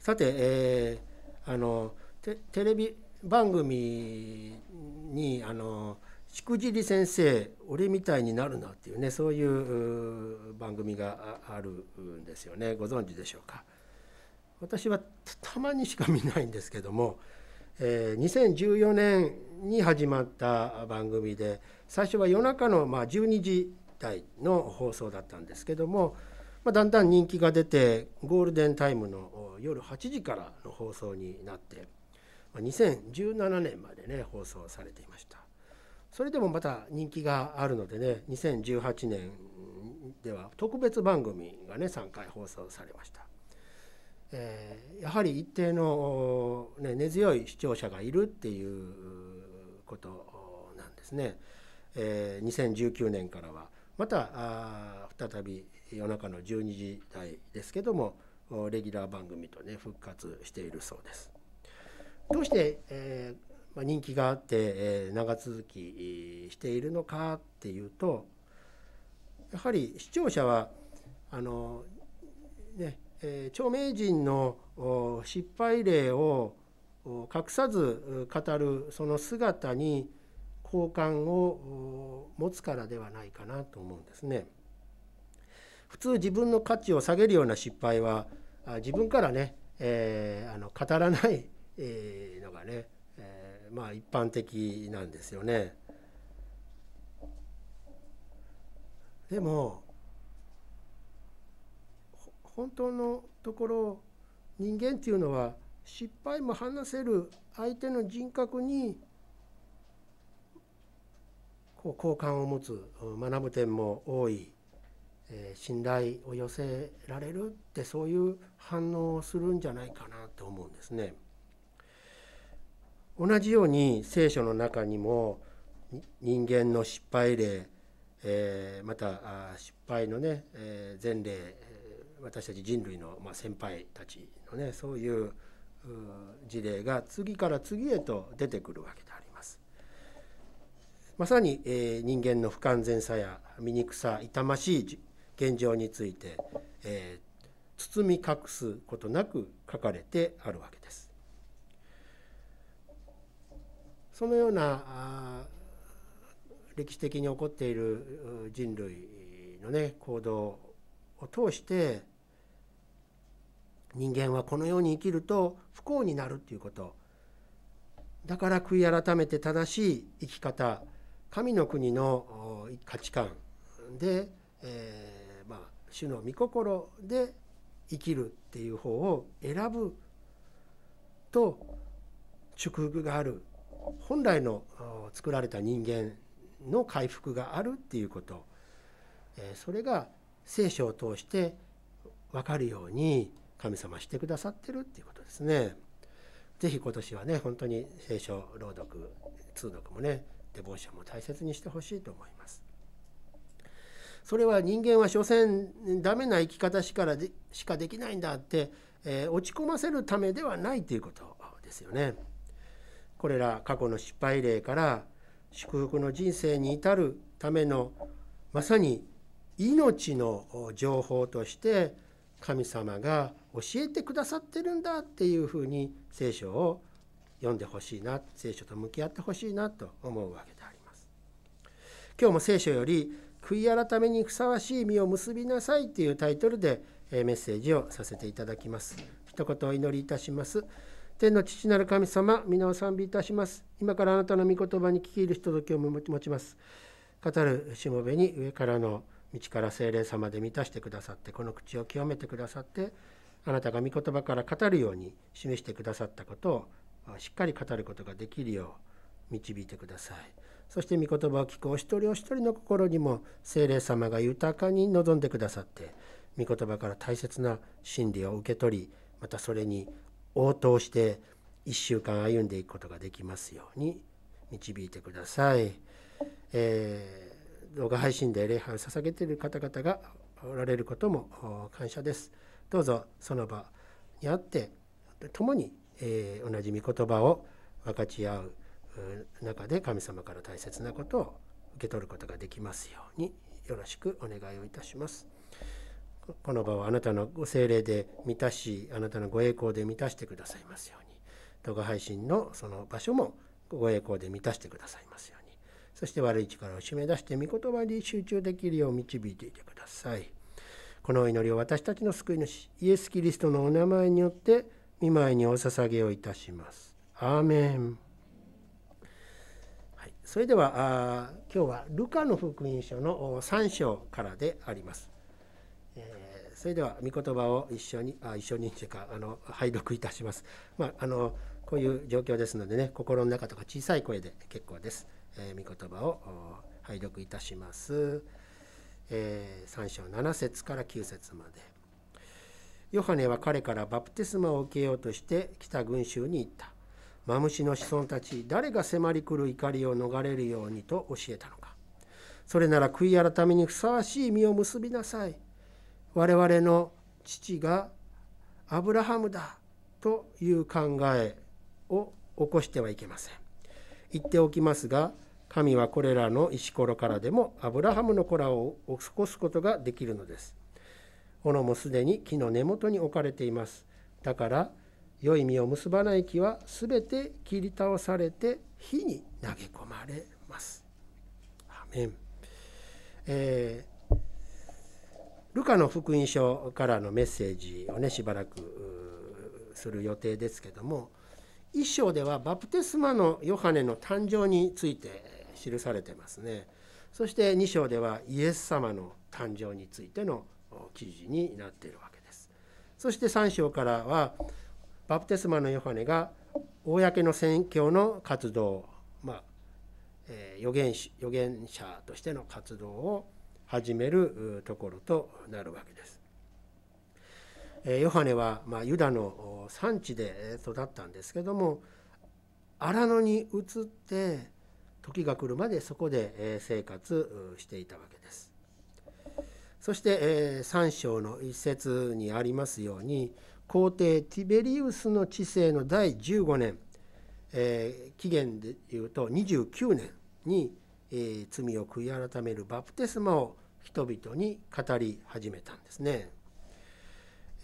さて、えー、あのテレビ番組にあのしくじり先生俺みたいになるなっていうねそういう番組があるんですよね。ご存知でしょうか。私はたまにしか見ないんですけども、えー、2014年に始まった番組で最初は夜中のまあ12時台の放送だったんですけどもまあ、だんだん人気が出てゴールデンタイムの夜8時からの放送になってまあ2017年までね放送されていました。それでもまた人気があるのでね2018年では特別番組がね3回放送されました、えー、やはり一定の、ね、根強い視聴者がいるっていうことなんですね、えー、2019年からは。また再び夜中の12時台ですけどもレギュラー番組とね復活しているそうです。どうして、えーまあ、人気があって、えー、長続きしているのかっていうとやはり視聴者はあのね、えー、著名人の失敗例を隠さず語るその姿に好感を持つからではないかなと思うんですね。普通自分の価値を下げるような失敗は自分からね、えー、あの語らないのがね、えー、まあ一般的なんですよね。でも本当のところ人間っていうのは失敗も話せる相手の人格にこう好感を持つ学ぶ点も多いえ信頼を寄せられるってそういう反応をするんじゃないかなと思うんですね。同じように聖書の中にも人間の失敗例、えー、また失敗のね、えー、前例私たち人類の、ま、先輩たちのねそういう事例が次から次へと出てくるわけであります。まさに、え、人間の不完全さや醜さ痛ましい現状について、えー、包み隠すことなく書かれてあるわけです。そのような歴史的に起こっている人類のね行動を通して人間はこのように生きると不幸になるということだから悔い改めて正しい生き方神の国の価値観で、えー主の御心で生きるっていう方を選ぶと祝福がある本来の作られた人間の回復があるっていうことそれが聖書を通して分かるように神様してくださってるっていうことですね。是非今年はね本当に聖書朗読通読もねデボーションも大切にしてほしいと思います。それは人間は所詮ダメな生き方しからでしかできないんだって、えー、落ち込ませるためではないということですよね。これら過去の失敗例から祝福の人生に至るためのまさに命の情報として神様が教えてくださってるんだっていうふうに聖書を読んでほしいな聖書と向き合ってほしいなと思うわけであります。今日も聖書より悔い改めにふさわしい実を結びなさいというタイトルでメッセージをさせていただきます。一言お祈りいたします。天の父なる神様、皆を賛美いたします。今からあなたの御言葉に聞き入る人時を持ちます。語るしもべに上からの道から精霊様で満たしてくださって、この口を清めてくださって、あなたが御言葉から語るように示してくださったことをしっかり語ることができるよう導いてください。そして御言葉を聞くお一人お一人の心にも精霊様が豊かに望んでくださって御言葉から大切な真理を受け取りまたそれに応答して1週間歩んでいくことができますように導いてください。えー、動画配信で礼拝を捧げている方々がおられることも感謝です。どうぞその場にあって共に、えー、同じ御言葉を分かち合う中で神様から大切なことを受け取ることができますようによろしくお願いをいたします。この場をあなたのご精霊で満たしあなたのご栄光で満たしてくださいますように。動画配信のその場所もご栄光で満たしてくださいますように。そして悪い力を締め出して御言葉に集中できるよう導いていてください。この祈りを私たちの救い主イエス・キリストのお名前によって見舞いにお捧げをいたします。アーメン、それではあ今日はルカの福音書の3章からであります。えー、それでは御言葉を一緒にあ一緒にというかあの拝読いたします。まあ、あのこういう状況ですのでね心の中とか小さい声で結構です。えー、御言葉を拝読いたします。えー、3章7節から9節まで。ヨハネは彼からバプテスマを受けようとして北群衆に行った。マムシの子孫たち誰が迫り来る怒りを逃れるようにと教えたのか。それなら悔い改めにふさわしい実を結びなさい。我々の父がアブラハムだという考えを起こしてはいけません。言っておきますが神はこれらの石ころからでもアブラハムの子らを起こすことができるのです。斧もすでに木の根元に置かれています。だから良い実を結ばない木はすべて切り倒されて火に投げ込まれます。アメン。えー、ルカの福音書からのメッセージをねしばらくする予定ですけども一章ではバプテスマのヨハネの誕生について記されてますね。そして2章ではイエス様の誕生についての記事になっているわけです。そして3章からはバプテスマのヨハネが公の宣教の活動、まあえー、預言預言者としての活動を始めるところとなるわけです。え、ヨハネは、まあ、ユダの産地で育ったんですけども荒野に移って時が来るまでそこで生活していたわけです。そして、えー、3章の一節にありますように皇帝ティベリウスの治世の第15年、えー、紀元でいうと29年に、えー、罪を悔い改めるバプテスマを人々に語り始めたんですね。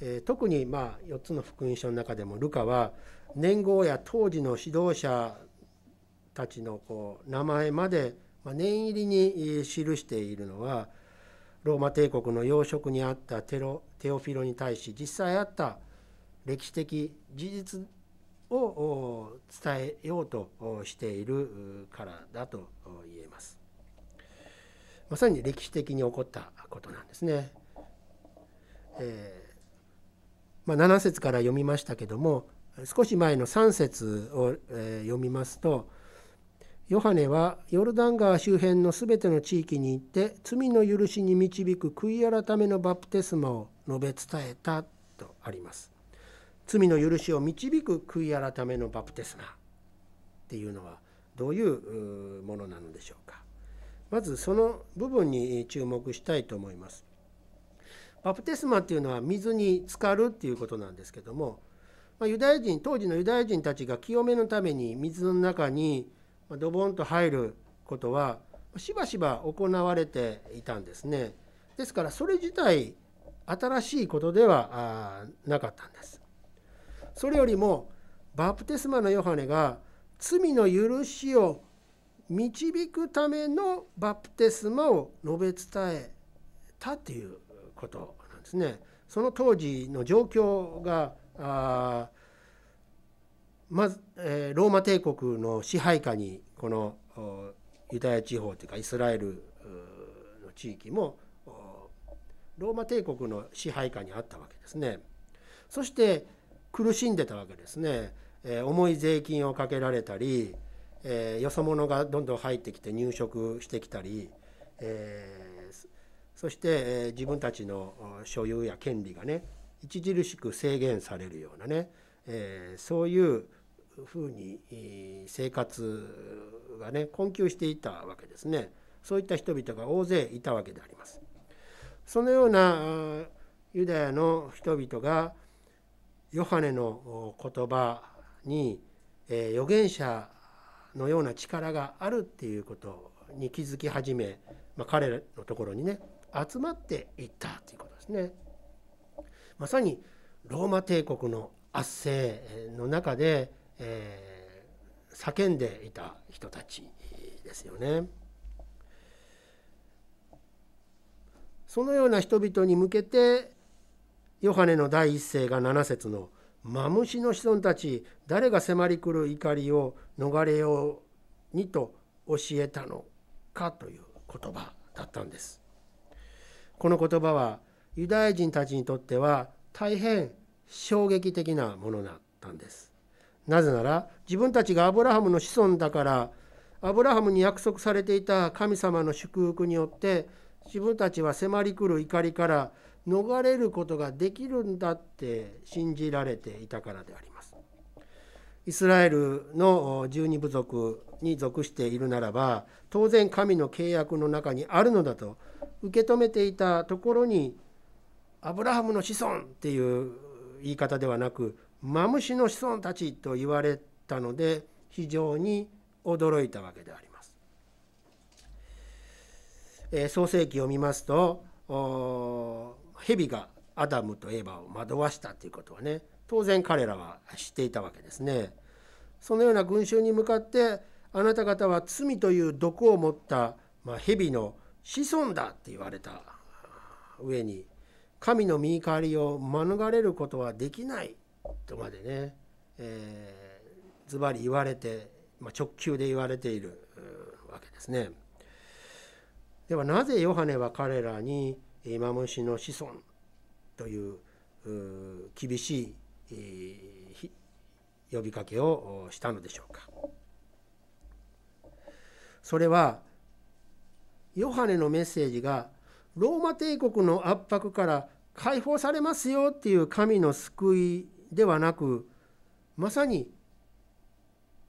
えー、特にまあ4つの福音書の中でもルカは年号や当時の指導者たちのこう名前まで念入りに記しているのはローマ帝国の要職にあったテロテオフィロに対し実際あった歴史的事実を伝えようとしているからだと言えます。まさに歴史的に起こったことなんですね。えー、まあ、7節から読みましたけども少し前の3節を、え、読みますとヨハネはヨルダン川周辺のすべての地域に行って罪の許しに導く悔い改めのバプテスマを述べ伝えたとあります。罪の許しを導く悔い改めのバプテスマっていうのはどういうものなのでしょうか。まずその部分に注目したいと思います。バプテスマっていうのは水に浸かるっていうことなんですけどもユダヤ人当時のユダヤ人たちが清めのために水の中にドボンと入ることはしばしば行われていたんですね。ですからそれ自体新しいことではなかったんです。それよりもバプテスマのヨハネが罪の許しを導くためのバプテスマを述べ伝えたということなんですね。その当時の状況があまず、えー、ローマ帝国の支配下にこのユダヤ地方というかイスラエルの地域もローマ帝国の支配下にあったわけですね。そして苦しんでたわけですね、えー、重い税金をかけられたり、えー、よそ者がどんどん入ってきて入植してきたり、えー、そして、え自分たちの所有や権利がね著しく制限されるようなね、えそういうふうに生活がね困窮していたわけですねそういった人々が大勢いたわけであります。そのようなユダヤの人々がヨハネの言葉に、え預言者のような力があるっていうことに気づき始め、まあ、彼のところにね集まっていったということですね。まさにローマ帝国の圧政の中で、えー、叫んでいた人たちですよね。そのような人々に向けてヨハネの第一声が7節の「マムシの子孫たち誰が迫り来る怒りを逃れようにと教えたのか」という言葉だったんです。この言葉はユダヤ人たちにとっては大変衝撃的なものだったんです。なぜなら自分たちがアブラハムの子孫だからアブラハムに約束されていた神様の祝福によって自分たちは迫り来る怒りから逃れることができるんだって信じられていたからであります。イスラエルの十二部族に属しているならば当然神の契約の中にあるのだと受け止めていたところにアブラハムの子孫っていう言い方ではなくマムシの子孫たちと言われたので非常に驚いたわけであります。え、創世記を見ますと蛇がアダムとエヴァを惑わしたということはね当然彼らは知っていたわけですね。そのような群衆に向かってあなた方は罪という毒を持った、まあ、蛇の子孫だって言われた上に神の見怒りを免れることはできないとまでね、えー、ズバリ言われて、まあ、直球で言われているわけですね。ではなぜヨハネは彼らにマムシの子孫という厳しい呼びかけをしたのでしょうか。それはヨハネのメッセージがローマ帝国の圧迫から解放されますよっていう神の救いではなくまさに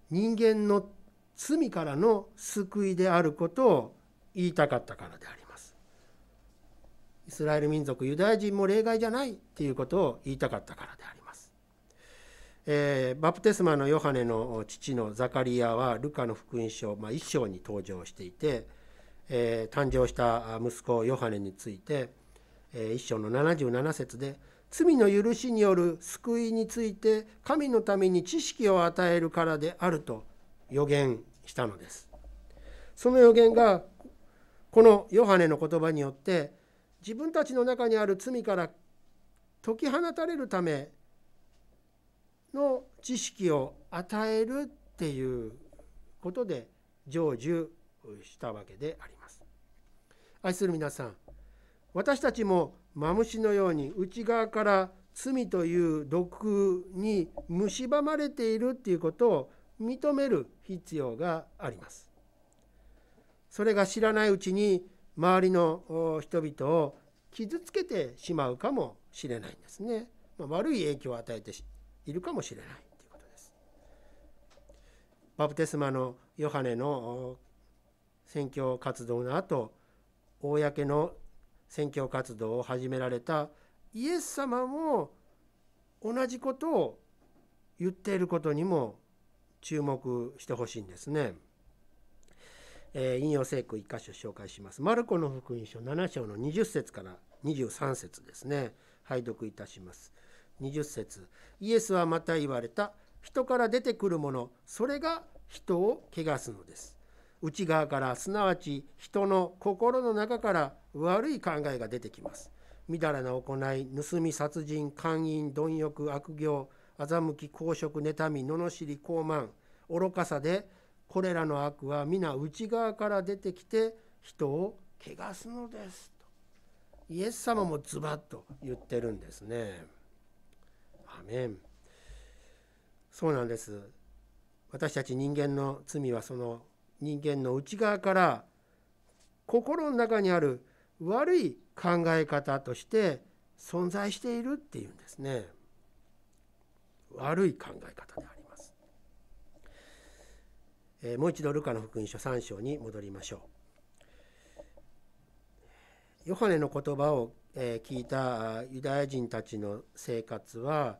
人間の罪からの救いであることを言いたかったからであります。イスラエル民族ユダヤ人も例外じゃないっていうことを言いたかったからであります。えー、バプテスマのヨハネの父のザカリアはルカの福音書、まあ、1章に登場していて、えー、誕生した息子ヨハネについて「一章の77節で罪の許しによる救いについて神のために知識を与えるからであると予言したのです。その予言がこのヨハネの言葉によって自分たちの中にある罪から解き放たれるための知識を与えるっていうことで成就したわけであります。愛する皆さん私たちもマムシのように内側から罪という毒に蝕まれているっていうことを認める必要があります。それが知らないうちに周りの人々を傷つけてしまうかもしれないんですね。まあ、悪い影響を与えているかもしれないということです。バプテスマのヨハネの宣教活動の後公の宣教活動を始められたイエス様も同じことを言っていることにも注目してほしいんですね。えー、引用聖句1箇所紹介します。マルコの福音書7章の20節から23節ですね。拝読いたします。20節イエスはまた言われた人から出てくるものそれが人を汚すのです。内側からすなわち人の心の中から悪い考えが出てきます。みだらな行い盗み殺人姦淫貪欲悪行欺き公職妬み罵り傲慢愚かさでこれらの悪は皆内側から出てきて人を汚すのですと。イエス様もズバッと言ってるんですね。アメン。そうなんです。私たち人間の罪はその人間の内側から心の中にある悪い考え方として存在しているっていうんですね。悪い考え方であります、えー、もう一度ルカの福音書3章に戻りましょう。ヨハネの言葉をえ聞いたユダヤ人たちの生活は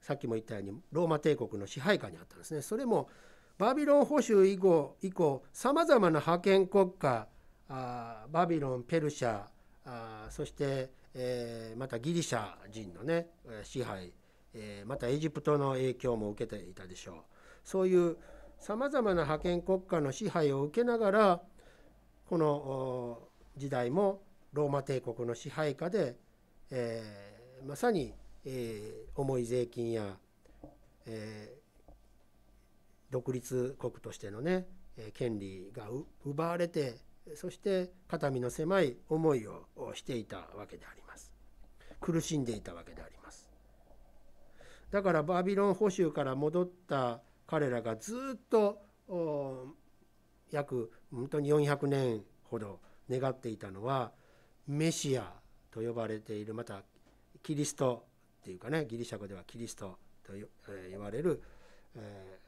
さっきも言ったようにローマ帝国の支配下にあったんですね。それもバビロン保守以降以降さまざまな覇権国家あバビロンペルシャあそしてえー、またギリシャ人のね支配、えー、またエジプトの影響も受けていたでしょう。そういうさまざまな覇権国家の支配を受けながらこの時代もローマ帝国の支配下で、えー、まさに、えー、重い税金や、えー、独立国としてのね権利が奪われてそして肩身の狭い思いをしていたわけであります。苦しんでいたわけであります。だからバビロン捕囚から戻った彼らがずっと約本当に400年ほど願っていたのはメシアと呼ばれているまたキリストっていうかねギリシャ語ではキリストと言われる、え、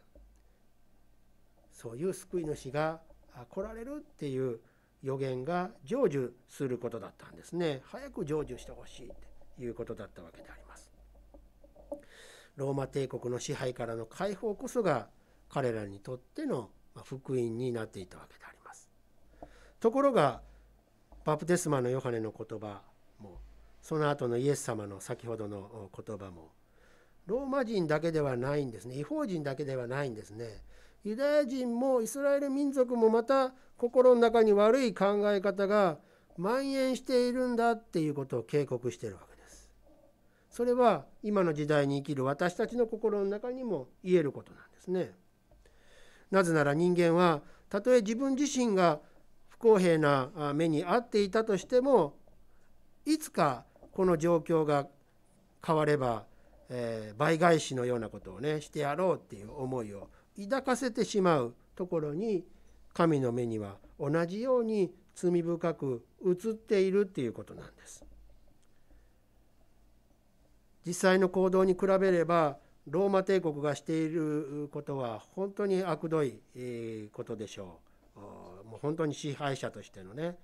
そういう救い主が来られるっていう予言が成就することだったんですね。早く成就してほしいということだったわけであります。ローマ帝国の支配からの解放こそが彼らにとっての福音になっていたわけであります。ところがバプテスマのヨハネの言葉もその後のイエス様の先ほどの言葉もローマ人だけではないんですね。違法人だけではないんですね。ユダヤ人もイスラエル民族もまた心の中に悪い考え方が蔓延しているんだっていうことを警告しているわけです。それは今の時代に生きる私たちの心の中にも言えることなんですね。なぜなら人間はたとえ自分自身が不公平な目に遭っていたとしてもいつかこの状況が変われば、えー、倍返しのようなことをねしてやろうっていう思いを抱かせてしまうところに神の目には同じように罪深く映っているっていうことなんです。実際の行動に比べればローマ帝国がしていることは本当に悪どいことでしょう。もう本当に支配者としてのね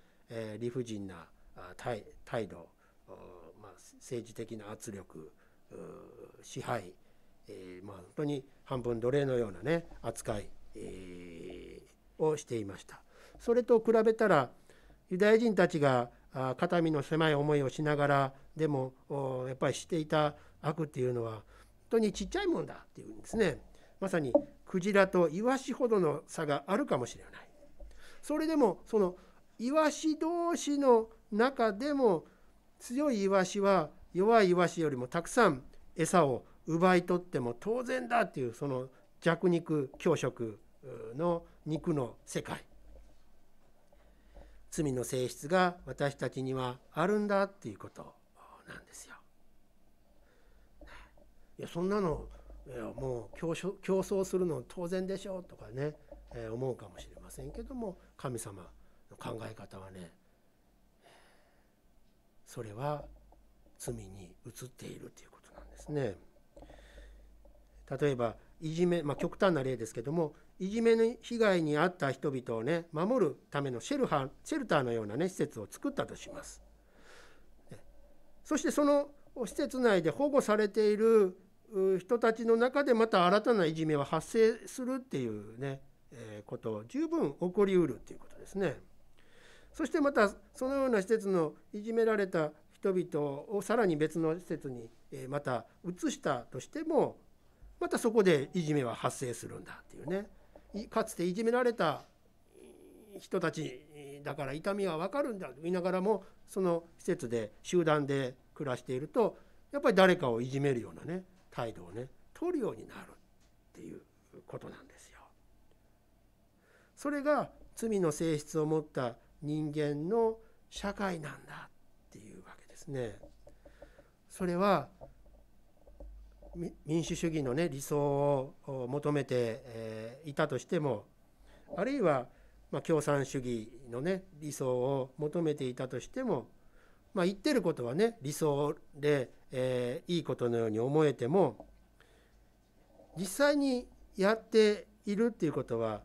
理不尽な態度、ま、政治的な圧力支配、まあ、本当に半分奴隷のようなね扱い、をしていました。それと比べたらユダヤ人たちが肩身の狭い思いをしながらでもやっぱりしていた悪っていうのは本当にちっちゃいもんだっていうんですね。まさにクジラとイワシほどの差があるかもしれない。それでもそのイワシ同士の中でも強いイワシは弱いイワシよりもたくさん餌を奪い取っても当然だっていうその弱肉強食の肉の世界。罪の性質が私たちにはあるんだっていうこと。なんですよ。いやそんなのいやもう競争するの当然でしょうとかね、えー、思うかもしれませんけども神様の考え方はねそれは罪に移っているということなんですね。例えばいじめ、まあ、極端な例ですけどもいじめの被害に遭った人々をね守るためのシェルハシェルターのようなね施設を作ったとします。そしてその施設内で保護されている人たちの中でまた新たないじめは発生するっていうね、えー、こと十分起こりうるっていうことですね。そしてまたそのような施設のいじめられた人々をさらに別の施設にまた移したとしてもまたそこでいじめは発生するんだっていうねかつていじめられた人たちだから痛みは分かるんだと言いながらもその施設で集団で暮らしているとやっぱり誰かをいじめるようなね態度をね取るようになるっていうことなんですよ。それが罪の性質を持った人間の社会なんだっていうわけですね。それは民主主義の、ね、理想を求めていたとしてもあるいはまあ共産主義の、ね、理想を求めていたとしても、まあ、言ってることはね理想で、えー、いいことのように思えても実際にやっているっていうことは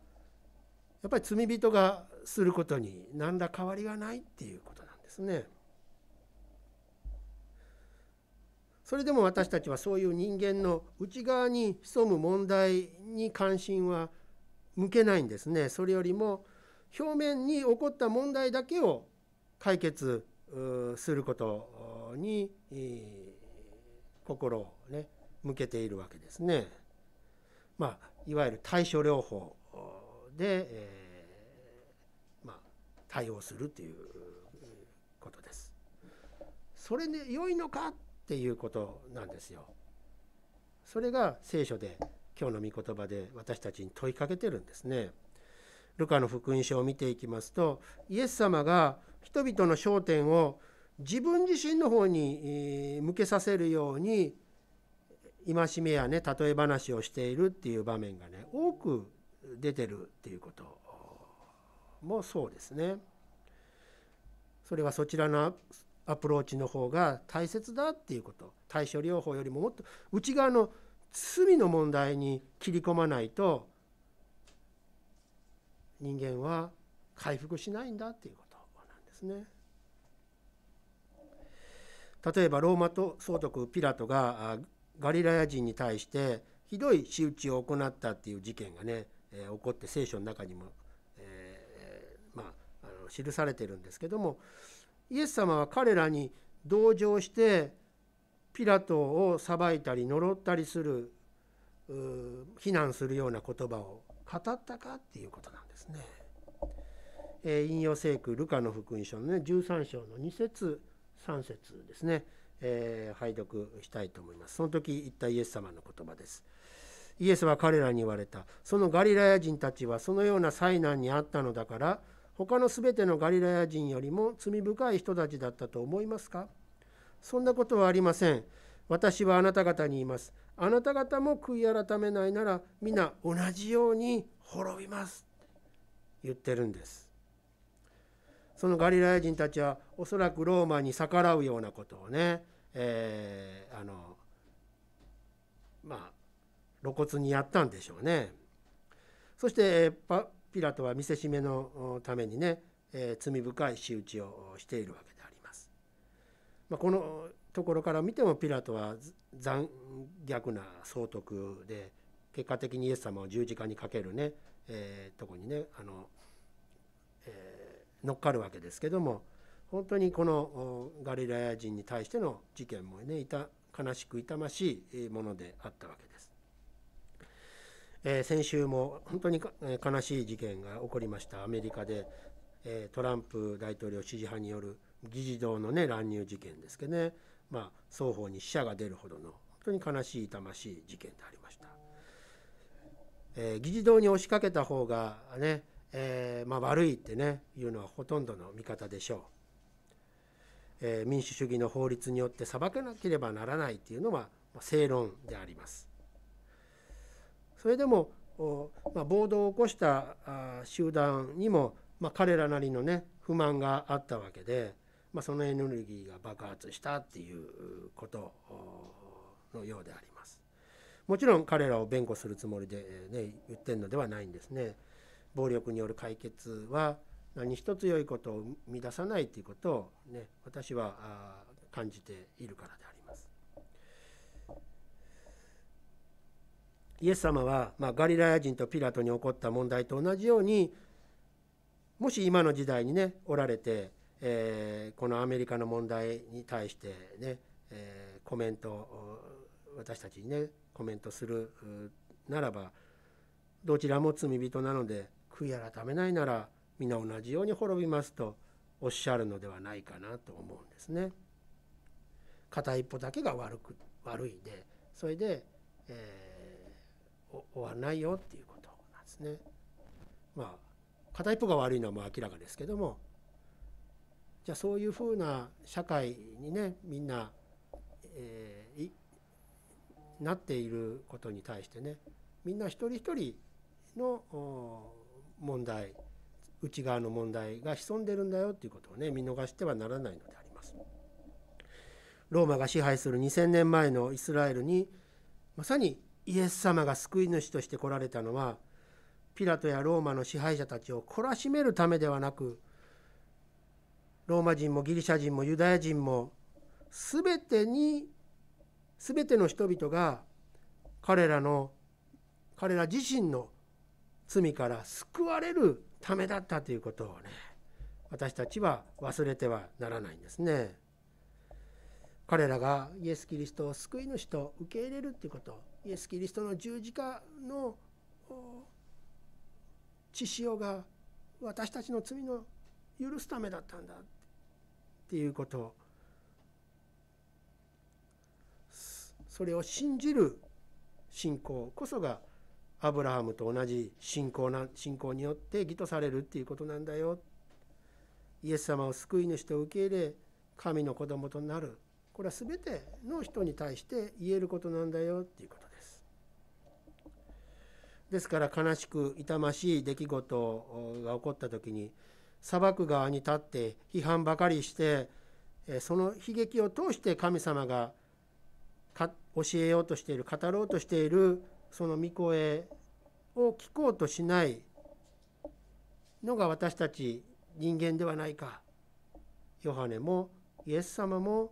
やっぱり罪人がすることに何ら変わりがないっていうことなんですね。それでも私たちはそういう人間の内側に潜む問題に関心は向けないんですね。それよりも表面に起こった問題だけを解決することに、心をね向けているわけですね。まあ、いわゆる対処療法で、えー、まあ、対応するということです。それで良いのかっていうことなんですよ。それが聖書で今日の御言葉で私たちに問いかけてるんですね。ルカの福音書を見ていきますとイエス様が人々の焦点を自分自身の方に向けさせるように戒めやね例え話をしているっていう場面がね多く出てるっていうこともそうですね。それはそちらのアプローチの方が大切だっていうこと対処療法よりももっと内側の罪の問題に切り込まないと人間は回復しないんだっていうことなんですね。例えばローマと総督ピラトがガリラヤ人に対してひどい仕打ちを行ったっていう事件がね、え、起こって聖書の中にも、えー、まあ、あの記されてるんですけどもイエス様は彼らに同情してピラトを裁いたり呪ったりする非難するような言葉を語ったかっていうことなんですね。えー、引用聖句ルカの福音書のね13章の2節3節ですね、えー、拝読したいと思います。その時言ったイエス様の言葉です。イエスは彼らに言われた。そのガリラヤ人たちはそのような災難にあったのだから他のすべてのガリラヤ人よりも罪深い人たちだったと思いますか？そんなことはありません。私はあなた方に言います。あなた方も悔い改めないなら皆同じように滅びます。言ってるんです。そのガリラヤ人たちはおそらくローマに逆らうようなことをね、えー、あのまあ露骨にやったんでしょうね。そしてピラトは見せしめのためにね、えー、罪深い仕打ちをしているわけであります。まあ、このところから見てもピラトは残虐な総督で結果的にイエス様を十字架にかけるね、えー、とこにねあの、えー、乗っかるわけですけども本当にこのガリラヤ人に対しての事件もねいた悲しく痛ましいものであったわけです。えー、先週も本当に悲しい事件が起こりましたアメリカで、えトランプ大統領支持派による議事堂のね乱入事件ですけどね、まあ、双方に死者が出るほどの本当に悲しい痛ましい事件でありました。えー、議事堂に押しかけた方がね、えー、まあ、悪いってねいうのはほとんどの見方でしょう。えー、民主主義の法律によって裁けなければならないっていうのは正論であります。それでも、まあ、暴動を起こした集団にも、まあ、彼らなりのね不満があったわけで、まあ、そのエネルギーが爆発したっていうことのようであります。もちろん彼らを弁護するつもりで、ね、言ってるのではないんですね。暴力による解決は何一つ良いことを生み出さないということを、ね、私は感じているからであります。イエス様は、まあ、ガリラヤ人とピラトに起こった問題と同じようにもし今の時代にねおられて、えー、このアメリカの問題に対してね、えー、コメント私たちにねコメントするならばどちらも罪人なので悔い改めないなら皆同じように滅びますとおっしゃるのではないかなと思うんですね。片一方だけが悪く悪いでそれで、えー、終わらないよっていうことなんですね。まあ片一方が悪いのはもう明らかですけどもじゃあそういうふうな社会にねみんな、えー、なっていることに対してねみんな一人一人の問題内側の問題が潜んでるんだよっていうことをね見逃してはならないのであります。ローマが支配する2,000年前のイスラエルにまさにイエス様が救い主として来られたのはピラトやローマの支配者たちを懲らしめるためではなくローマ人もギリシャ人もユダヤ人も全てに全ての人々が彼らの彼ら自身の罪から救われるためだったということをね私たちは忘れてはならないんですね。彼らがイエス・キリストを救い主と受け入れるっていうことイエス・キリストの十字架の血潮が私たちの罪の許すためだったんだっていうこと。それを信じる信仰こそがアブラハムと同じ信仰な信仰によって義とされるっていうことなんだよ。イエス様を救い主と受け入れ神の子供となる。これは全ての人に対して言えることなんだよっていうことです。ですから悲しく痛ましい出来事が起こった時に裁く側に立って批判ばかりしてその悲劇を通して神様が教えようとしている語ろうとしているその御声を聞こうとしないのが私たち人間ではないかヨハネもイエス様も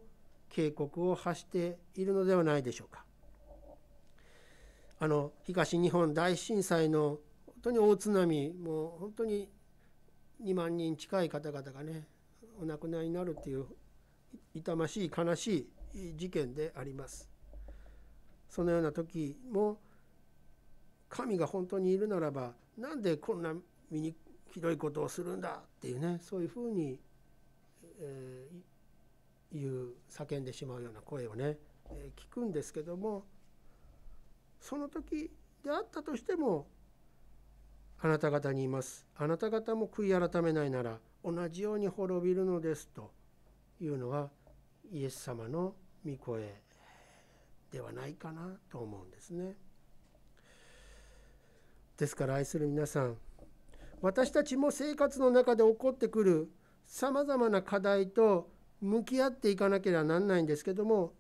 警告を発しているのではないでしょうか。あの東日本大震災の本当に大津波もう本当に2万人近い方々がねお亡くなりになるっていう痛ましい悲しい事件であります。そのような時も神が本当にいるならばなんでこんな身にひどいことをするんだっていうねそういうふうに、えー、言う叫んでしまうような声をね、えー、聞くんですけどもその時であったとしてもあなた方にいますあなた方も悔い改めないなら同じように滅びるのですというのはイエス様の御声ではないかなと思うんですね。ですから愛する皆さん私たちも生活の中で起こってくるさまざまな課題と向き合っていかなければなんないんですけども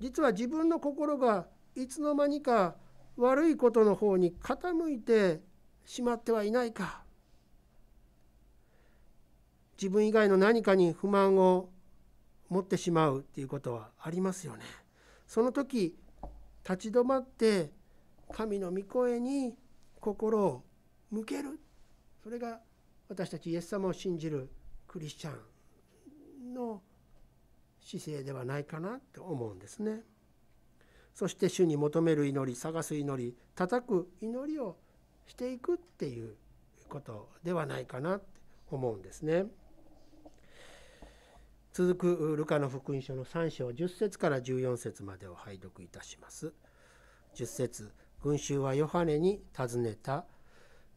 実は自分の心がいつの間にか悪いことの方に傾いてしまってはいないか自分以外の何かに不満を持ってしまうっていうことはありますよね。その時立ち止まって神の御声に心を向けるそれが私たちイエス様を信じるクリスチャンの姿勢ではないかなと思うんですね。そして主に求める祈り探す祈り叩く祈りをしていくっていうことではないかなって思うんですね。続くルカの福音書の3章10節から14節までを拝読いたします。10節群衆はヨハネに尋ねた。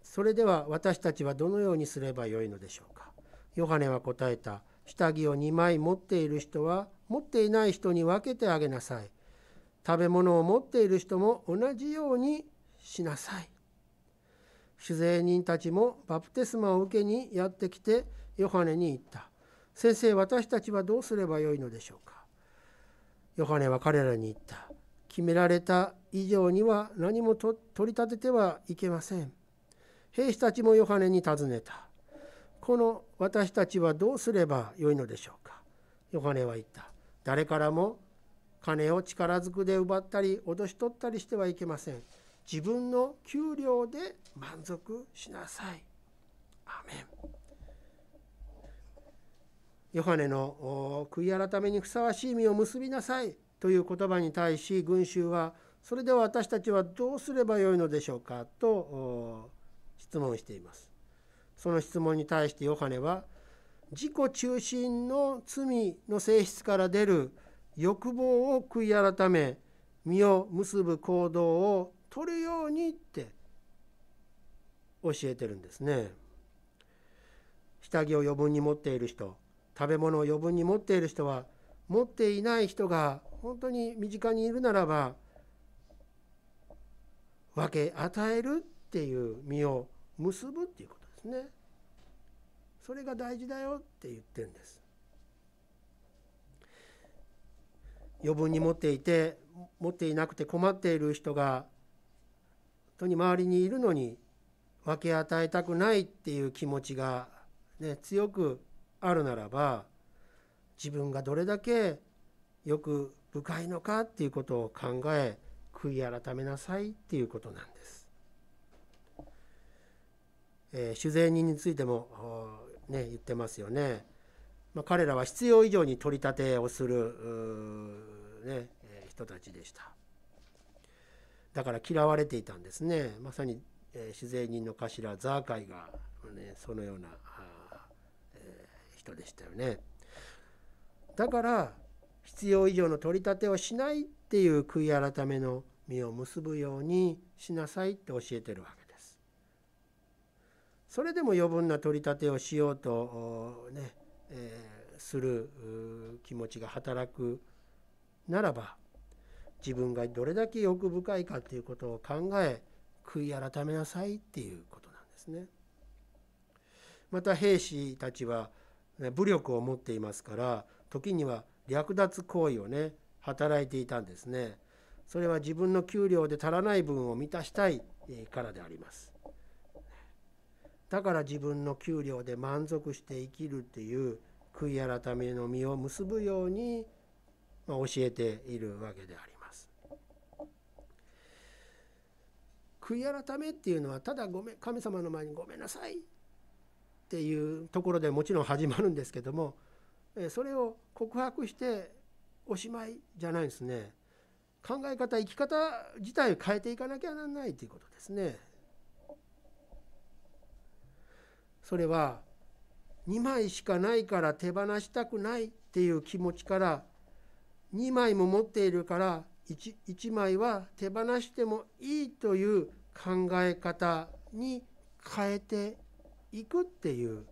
それでは私たちはどのようにすればよいのでしょうか。ヨハネは答えた。下着を2枚持っている人は持っていない人に分けてあげなさい。食べ物を持っている人も同じようにしなさい。酒税人たちもバプテスマを受けにやってきてヨハネに言った。先生、私たちはどうすればよいのでしょうか？ヨハネは彼らに言った。決められた以上には何も取り立ててはいけません。兵士たちもヨハネに尋ねた。この私たちはどうすればよいのでしょうか？ヨハネは言った。誰からも金を力ずくで奪ったり脅し取ったりしてはいけません。自分の給料で満足しなさい。アメン。ヨハネの悔い改めにふさわしい実を結びなさい。という言葉に対し群衆はそれでは私たちはどうすればよいのでしょうか？と質問しています。その質問に対してヨハネは自己中心の罪の性質から出る欲望を悔い改め身を結ぶ行動をとるようにって教えてるんですね下着を余分に持っている人食べ物を余分に持っている人は持っていない人が本当に身近にいるならば分け与えるっていう実を結ぶっていうことですね。それが大事だよって言ってるんです。余分に持っていて持っていなくて困っている人が当に周りにいるのに分け与えたくないっていう気持ちが、ね、強くあるならば自分がどれだけよく深いのかっていうことを考え悔い改めなさいっていうことなんです。えー、酒税人についても、ね、言ってますよね。まあ、彼らは必要以上に取り立てをする、ね、人たちでしただから嫌われていたんですねまさに、えー、主税人の頭ザーカイが、ね、そのような、えー、人でしたよねだから必要以上の取り立てをしないっていう悔い改めの実を結ぶようにしなさいって教えてるわけです。それでも余分な取り立てをしようとね、えー、する気持ちが働くならば自分がどれだけ欲深いかっていうことを考え悔い改めなさいっていうことなんですね。また兵士たちは武力を持っていますから時には略奪行為をね働いていたんですね。それは自分の給料で足らない分を満たしたいからであります。だから自分の給料で満足して生きるっていう悔い改めの実を結ぶように教えているわけであります。悔い改めっていうのはただごめん神様の前にごめんなさいっていうところでもちろん始まるんですけどもそれを告白しておしまいじゃないですね。考え方生き方自体を変えていかなきゃならないということですね。それは2枚しかないから手放したくないっていう気持ちから2枚も持っているから 1, 1枚は手放してもいいという考え方に変えていくっていう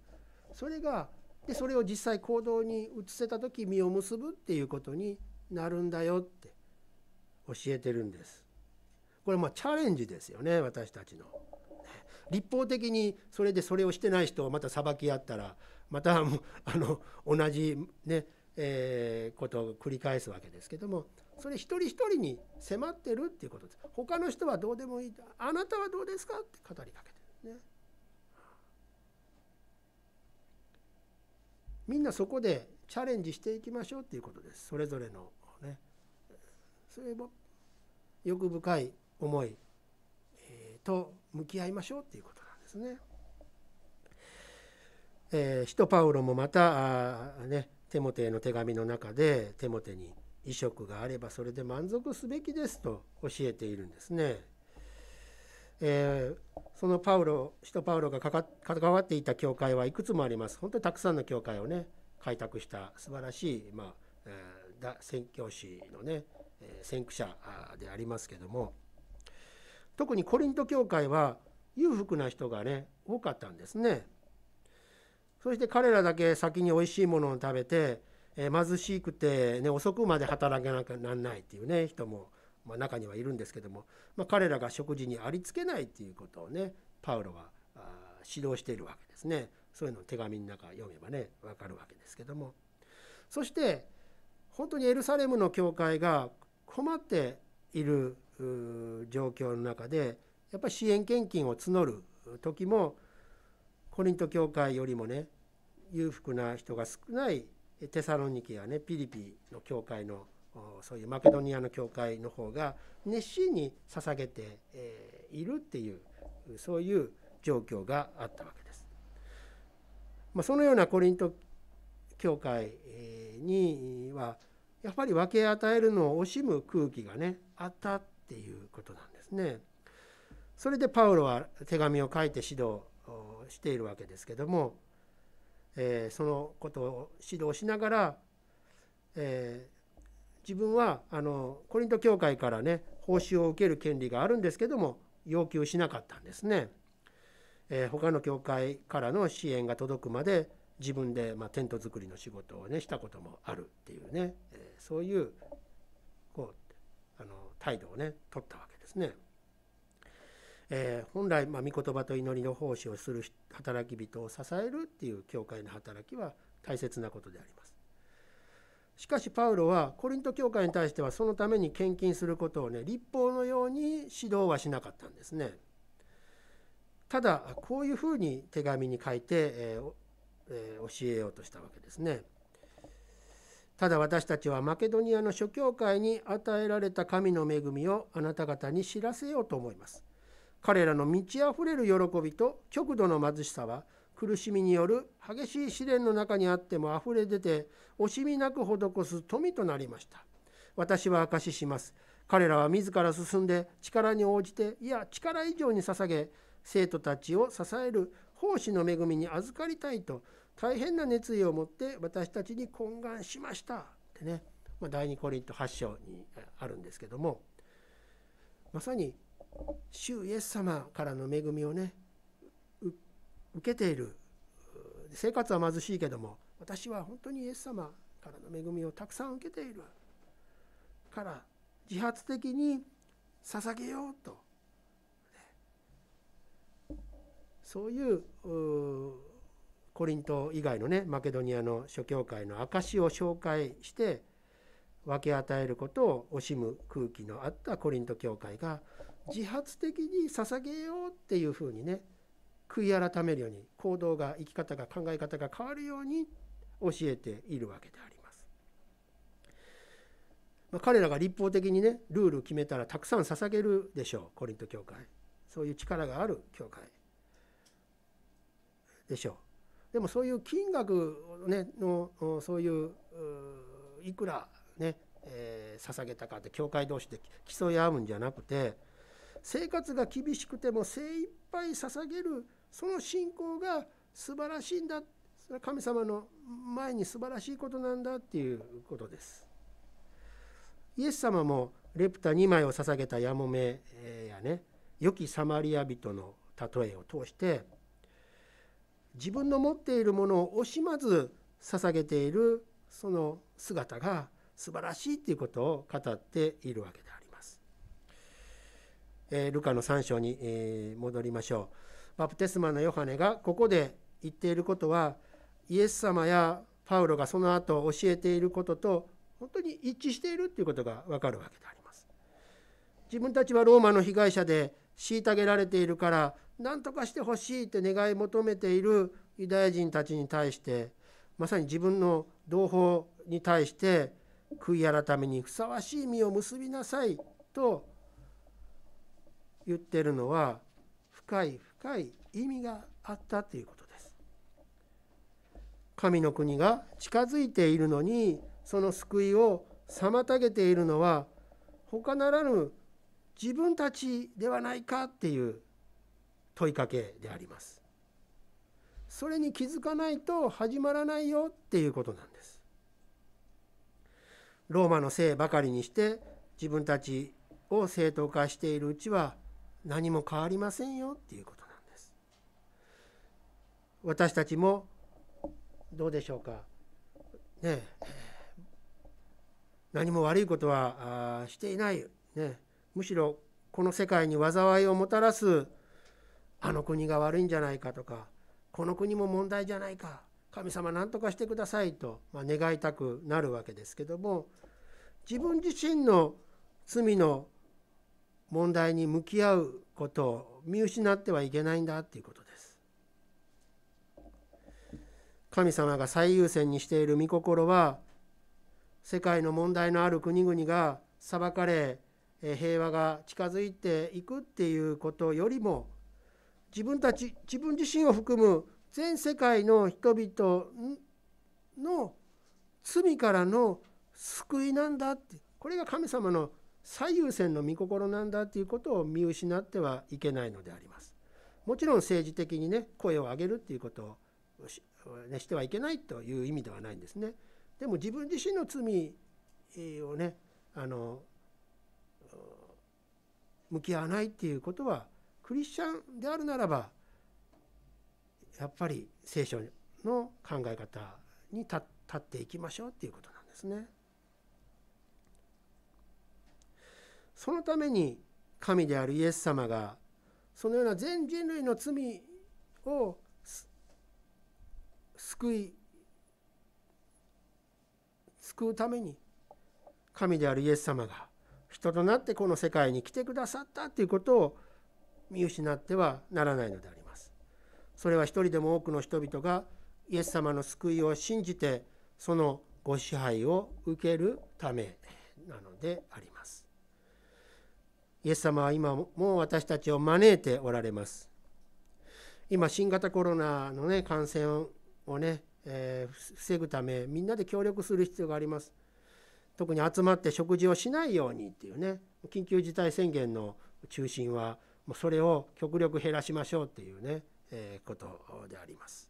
それがでそれを実際行動に移せた時実を結ぶっていうことになるんだよって教えてるんです。これまチャレンジですよね私たちの。立法的にそれでそれをしてない人をまた裁き合ったらまたあの同じね、えー、ことを繰り返すわけですけどもそれ一人一人に迫ってるっていうことです。他の人はどうでもいい。あなたはどうですかって語りかけてるね。みんなそこでチャレンジしていきましょうっていうことです。それぞれのね。それも欲深い思い、えー、と向き合いましょうっていうことなんですね。えー、使徒パウロもまたあ、ね、テモテへの手紙の中でテモテに「移植があればそれで満足すべきです」と教えているんですね。えー、そのパウロ使徒パウロが関わっていた教会はいくつもあります本当にたくさんの教会をね開拓した素晴らしい、まあえー、宣教師のね先駆者でありますけども特にコリント教会は裕福な人がね多かったんですね。そして彼らだけ先においしいものを食べて、え貧しくて、ね、遅くまで働かなきゃなんないっていうね人も、ま、中にはいるんですけども、ま、彼らが食事にありつけないっていうことをねパウロは指導しているわけですね。そういうのを手紙の中読めばね分かるわけですけどもそして本当にエルサレムの教会が困っている状況の中でやっぱり支援献金を募る時もコリント教会よりもね裕福な人が少ないテサロニケやねピリピの教会のそういうマケドニアの教会の方が熱心に捧げているっていうそういう状況があったわけです。まあ、そのようなコリント教会にはやっぱり分け与えるのを惜しむ空気がねあったっていうことなんですね。それでパウロは手紙を書いて指導しているわけですけども、えー、そのことを指導しながら、えー、自分はあのコリント教会からね報酬を受ける権利があるんですけども要求しなかったんですね。えー、他の教会からの支援が届くまで自分で、まあ、テント作りの仕事をねしたこともあるっていうね、えー、そういうこうあの態度をね取ったわけですね。えー、本来、まあ、御言葉と祈りの奉仕をする働き人を支えるっていう教会の働きは大切なことであります。しかしパウロはコリント教会に対してはそのために献金することをね立法のように指導はしなかったんですね。ただこういうふうに手紙に書いて、えーえー、教えようとしたわけですね。ただ私たちはマケドニアの諸教会に与えられた神の恵みをあなた方に知らせようと思います。彼らの満ち溢れる喜びと極度の貧しさは苦しみによる激しい試練の中にあってもあふれ出て惜しみなく施す富となりました。私は証しします。彼らは自ら進んで力に応じていや力以上に捧げ生徒たちを支える奉仕の恵みに預かりたいと大変な熱意を持って私たちに懇願しました。ってね、まあ、第2コリント8章にあるんですけども。まさに主イエス様からの恵みをね受けている。生活は貧しいけども私は本当にイエス様からの恵みをたくさん受けているから自発的に捧げようと。そういうコリント以外のねマケドニアの諸教会の証を紹介して分け与えることを惜しむ空気のあったコリント教会が自発的に捧げようっていうふうにね悔い改めるように行動が生き方が考え方が変わるように教えているわけであります。まあ、彼らが立法的にねルール決めたらたくさん捧げるでしょうコリント教会そういう力がある教会でしょう。でもそういう金額、ね、のそういういくらね、えー、捧げたかって教会同士で競い合うんじゃなくて生活が厳しくても精一杯捧げるその信仰が素晴らしいんだそれは神様の前に素晴らしいことなんだっていうことです。イエス様もレプタ2枚を捧げたやもめやね良きサマリア人の例えを通して自分の持っているものを惜しまず捧げているその姿が素晴らしいっていうことを語っているわけです。えー、ルカの3章に、えー、戻りましょう。バプテスマのヨハネがここで言っていることはイエス様やパウロがその後教えていることと本当に一致しているということがわかるわけであります。自分たちはローマの被害者で虐げられているから何とかしてほしいって願い求めているユダヤ人たちに対してまさに自分の同胞に対して悔い改めにふさわしい実を結びなさいと言ってるのは深い深い意味があったということです。神の国が近づいているのにその救いを妨げているのは他ならぬ自分たちではないかっていう問いかけであります。それに気づかないと始まらないよっていうことなんです。ローマのせいばかりにして自分たちを正当化しているうちは何も変わりませんよっていうことなんです。私たちもどうでしょうか。ね何も悪いことはしていない、ね、むしろこの世界に災いをもたらすあの国が悪いんじゃないかとかこの国も問題じゃないか神様何とかしてくださいと、ま、願いたくなるわけですけども自分自身の罪の問題に向き合うことを見失ってはいけないんだっていうことです。神様が最優先にしている御心は世界の問題のある国々が裁かれ平和が近づいていくっていうことよりも自分たち自分自身を含む全世界の人々の罪からの救いなんだってこれが神様の最優先の御心なんだということを見失ってはいけないのであります。もちろん政治的にね声を上げるっていうことをし,、ね、してはいけないという意味ではないんですね。でも自分自身の罪をねあの向き合わないっていうことはクリスチャンであるならばやっぱり聖書の考え方に立っていきましょうっていうことなんですね。そのために神であるイエス様がそのような全人類の罪を救い救うために神であるイエス様が人となってこの世界に来てくださったということを見失ってはならないのであります。それは一人でも多くの人々がイエス様の救いを信じてそのご支配を受けるためなのであります。イエス様は今も私たちを招いておられます。今新型コロナのね感染をね、えー、防ぐためみんなで協力する必要があります。特に集まって食事をしないようにっていうね緊急事態宣言の中心はもうそれを極力減らしましょうっていうね、えー、ことであります。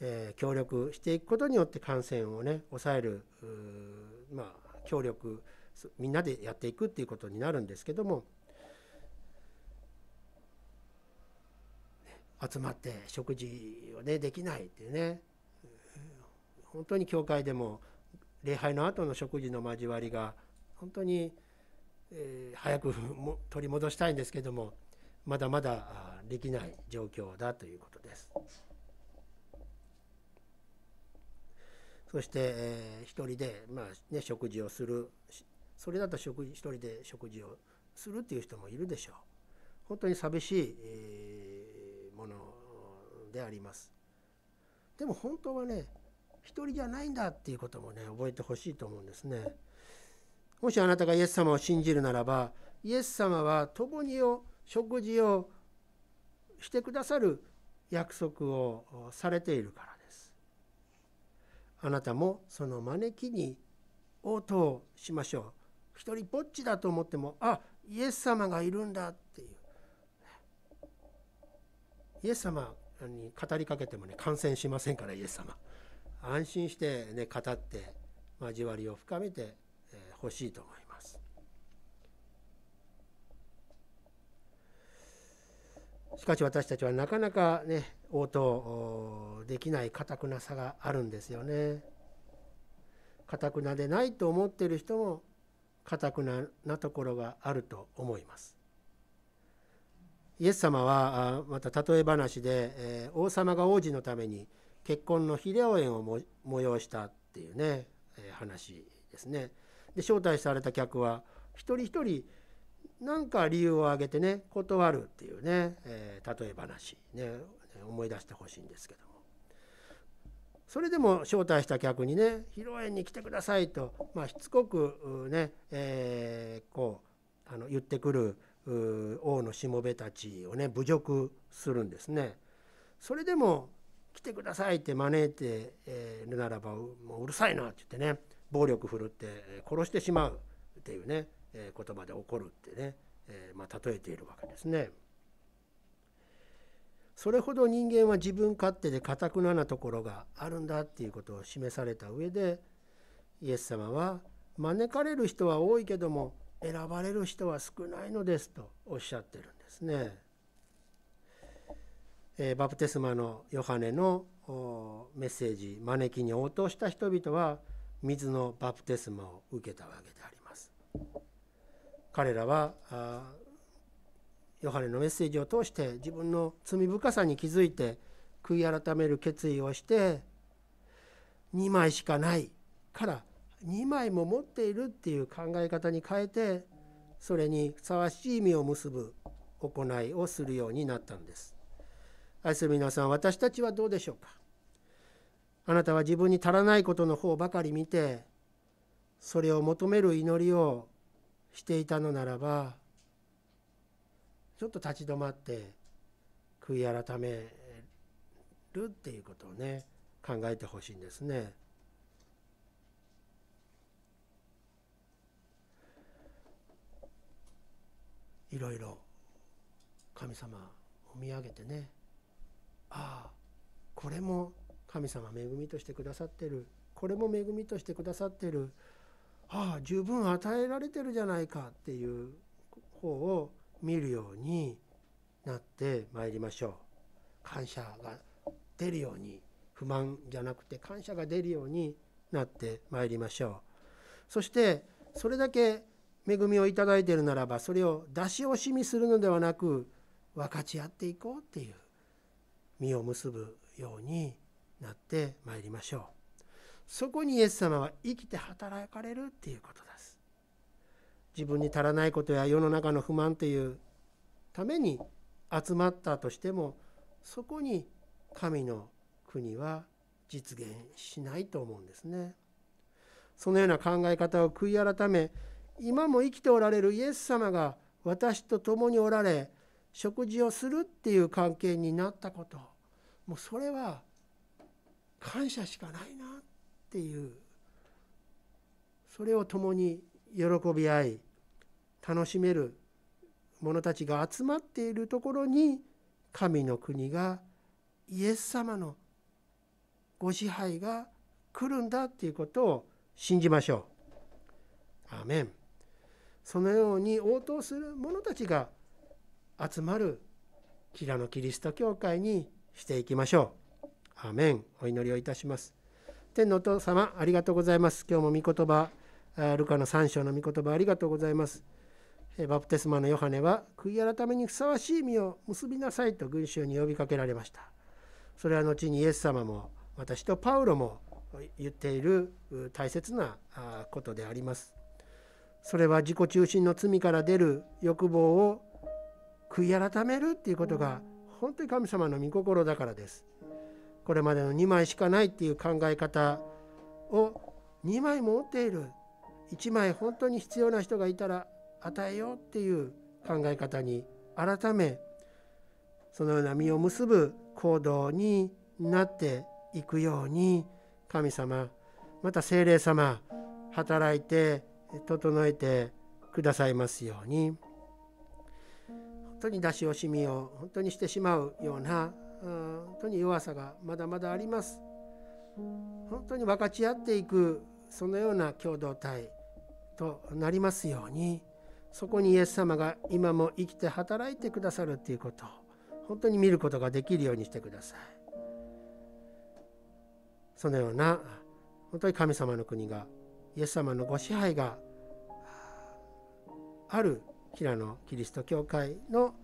えー、協力していくことによって感染をね抑えるまあ協力みんなでやっていくっていうことになるんですけども集まって食事をねできないっていうね本当に教会でも礼拝の後の食事の交わりが本当に、早く取り戻したいんですけどもまだまだできない状況だということです。そして、えー、一人で、まあね、食事をするそれだと食一人で食事をするっていう人もいるでしょう。本当に寂しい、えー、ものであります。でも本当はね一人じゃないんだっていうこともね覚えてほしいと思うんですね。もしあなたがイエス様を信じるならばイエス様は共にを食事をしてくださる約束をされているからですあなたもその招きに応答しましょう一人ぼっちだと思ってもあイエス様がいるんだっていう。イエス様に語りかけてもね感染しませんからイエス様。安心してね語って交わりを深めてほしいと思います。しかし私たちはなかなかね応答できないかたくなさがあるんですよね。かたくなでないと思っている人もかたくななところがあると思います。イエス様はまた例え話で、え王様が王子のために結婚の披露宴を催したっていうね、え話ですね。で招待された客は一人一人何か理由を挙げてね断るっていうね、え例え話ね思い出してほしいんですけどもそれでも招待した客にね披露宴に来てくださいと、まあ、しつこくね、えー、こうあの言ってくる王のしもべたちをね侮辱するんですね。それでも来てくださいって招いてるならばもううるさいなって言ってね暴力振るって殺してしまうっていうね言葉で怒るってね、えまあ、例えているわけですね。それほど人間は自分勝手でかたくななところがあるんだっていうことを示された上でイエス様は招かれる人は多いけども選ばれる人は少ないのですとおっしゃってるんですね。えバプテスマのヨハネのメッセージ招きに応答した人々は水のバプテスマを受けたわけであります。彼らはヨハネのメッセージを通して自分の罪深さに気づいて悔い改める決意をして2枚しかないから2枚も持っているっていう考え方に変えてそれにふさわしい意味を結ぶ行いをするようになったんです。愛する皆さん私たちはどうでしょうか？あなたは自分に足らないことの方ばかり見てそれを求める祈りをしていたのならばちょっと立ち止まって悔い改めるっていうことをね考えてほしいんですね。いろいろ神様を見上げてねああこれも神様恵みとしてくださってるこれも恵みとしてくださってるああ十分与えられてるじゃないかっていう方を見るようになってまいりましょう。感謝が出るように不満じゃなくて感謝が出るようになってまいりましょう。そしてそれだけ恵みをいただいているならばそれを出し惜しみするのではなく分かち合っていこうっていう実を結ぶようになってまいりましょう。そこにイエス様は生きて働かれるっていうことです自分に足らないことや世の中の不満というために集まったとしてもそこに神の国は実現しないと思うんですね。そのような考え方を悔い改め今も生きておられるイエス様が私と共におられ食事をするっていう関係になったこともうそれは感謝しかないなっていうそれを共に喜び合い楽しめる者たちが集まっているところに神の国がイエス様のご支配が来るんだっていうことを信じましょう。アーメンそのように応答する者たちが集まるキラのキリスト教会にしていきましょう。アーメンお祈りをいたします。天のお父様ありがとうございます。今日も御言葉ルカの3章の御言葉ありがとうございます。バプテスマのヨハネは悔い改めにふさわしい実を結びなさいと群衆に呼びかけられました。それは後にイエス様も私とパウロも言っている大切なことであります。それは自己中心の罪から出る欲望を悔い改めるっていうことが本当に神様の御心だからです。これまでの2枚しかないっていう考え方を2枚持っている1枚本当に必要な人がいたら与えようっていう考え方に改めそのような実を結ぶ行動になっていくように神様また精霊様働いて整えてくださいますように。本当に出し惜しみを本当にしてしまうような本当に弱さがまだまだあります。本当に分かち合っていくそのような共同体。となりますようにそこにイエス様が今も生きて働いてくださるということを本当に見ることができるようにしてください。そのような本当に神様の国がイエス様のご支配がある平野キリスト教会の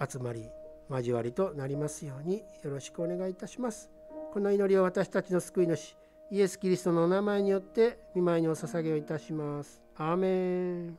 集まり交わりとなりますようによろしくお願いいたします。この祈りを私たちの救い主イエス・キリストのお名前によって見舞いにお捧げをいたします。アーメン